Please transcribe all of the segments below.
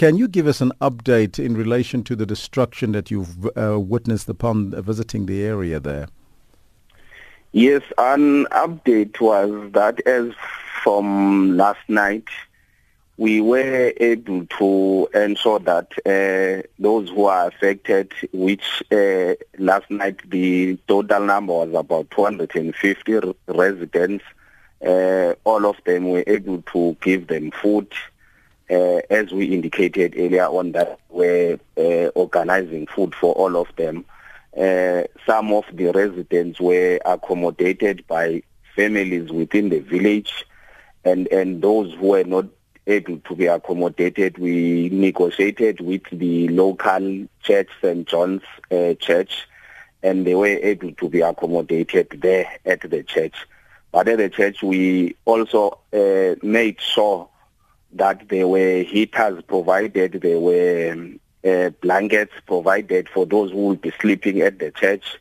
Can you give us an update in relation to the destruction that you've uh, witnessed upon visiting the area there? Yes, an update was that as from last night, we were able to ensure that uh, those who are affected, which uh, last night the total number was about 250 residents, uh, all of them were able to give them food, uh, as we indicated earlier on that we're uh, organizing food for all of them. Uh, some of the residents were accommodated by families within the village and, and those who were not able to be accommodated, we negotiated with the local church, St. John's uh, Church, and they were able to be accommodated there at the church. But at the church, we also uh, made sure that there were heaters provided, there were um, uh, blankets provided for those who will be sleeping at the church,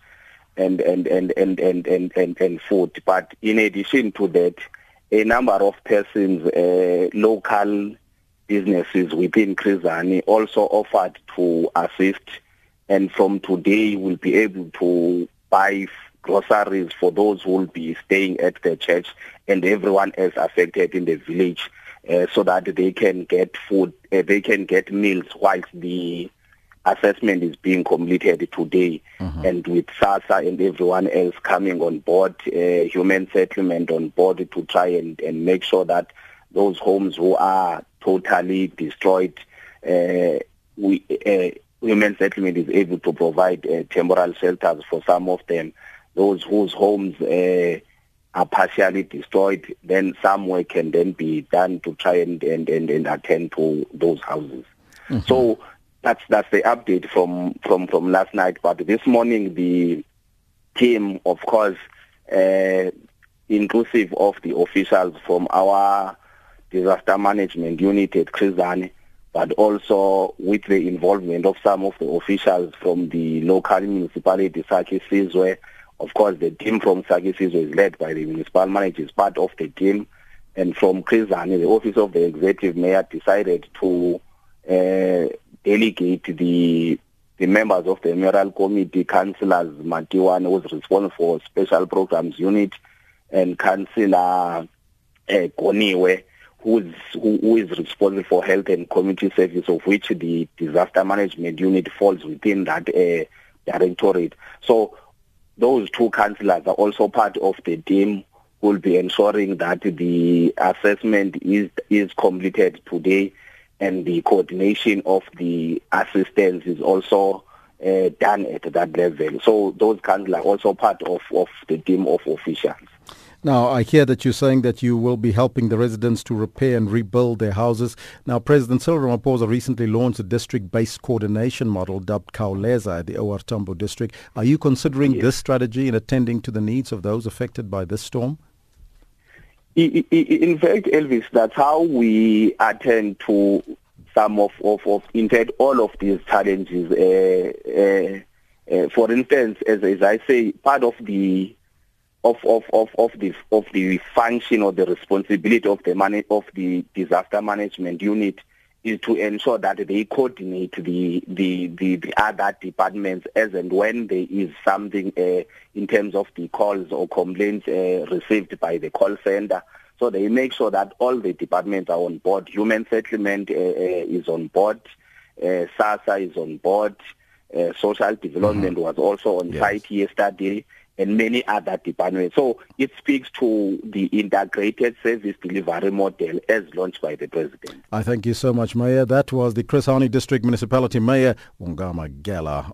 and and and and and and and, and food. But in addition to that, a number of persons, uh, local businesses within Chris Hani also offered to assist, and from today we'll be able to buy groceries for those who will be staying at the church and everyone else affected in the village uh, so that they can get food, uh, they can get meals whilst the assessment is being completed today mm-hmm. and with SASSA and everyone else coming on board, uh, human settlement on board to try and, and make sure that those homes who are totally destroyed, uh, we, uh, human settlement is able to provide uh, temporal shelters for some of them. Those whose homes uh, are partially destroyed, then some work can then be done to try and, and, and, and attend to those houses. Mm-hmm. So that's that's the update from from from last night. But this morning, the team, of course, uh, inclusive of the officials from our disaster management unit at Chris Hani, but also with the involvement of some of the officials from the local municipality, Sakhi Sizwe. Of course, the team from Sakhi Sizwe is led by the municipal manager, is part of the team. And from Chris the office of the executive mayor decided to uh, delegate the the members of the Mayoral Committee, Councillors Matiwan, who's responsible for Special Programs Unit, and Councillor uh, Koniwe, who's, who, who is responsible for Health and Community Service, of which the Disaster Management Unit falls within that uh, directorate. So those two councillors are also part of the team who will be ensuring that the assessment is is completed today and the coordination of the assistance is also uh, done at that level. So those councils are also part of, of the team of officials. Now, I hear that you're saying that you will be helping the residents to repair and rebuild their houses. Now, President Cyril Ramaphosa recently launched a district-based coordination model dubbed Khawuleza at the OR Tambo district. Are you considering yes. this strategy in attending to the needs of those affected by this storm? In fact, Elvis, that's how we attend to some of, of, of in fact, all of these challenges. Uh, uh, uh, for instance, as, as I say, part of the of, of, of, of the of the function or the responsibility of the money of the disaster management unit is to ensure that they coordinate the the, the, the other departments as and when there is something uh, in terms of the calls or complaints uh, received by the call center. So they make sure that all the departments are on board. Human settlement uh, uh is on board. Uh, SASSA is on board. Uh, social development mm-hmm. was also on yes. site yesterday and many other departments. So it speaks to the integrated service delivery model as launched by the President. I thank you so much, Mayor. That was the Chris Hani District Municipality Mayor, Wongama Gela.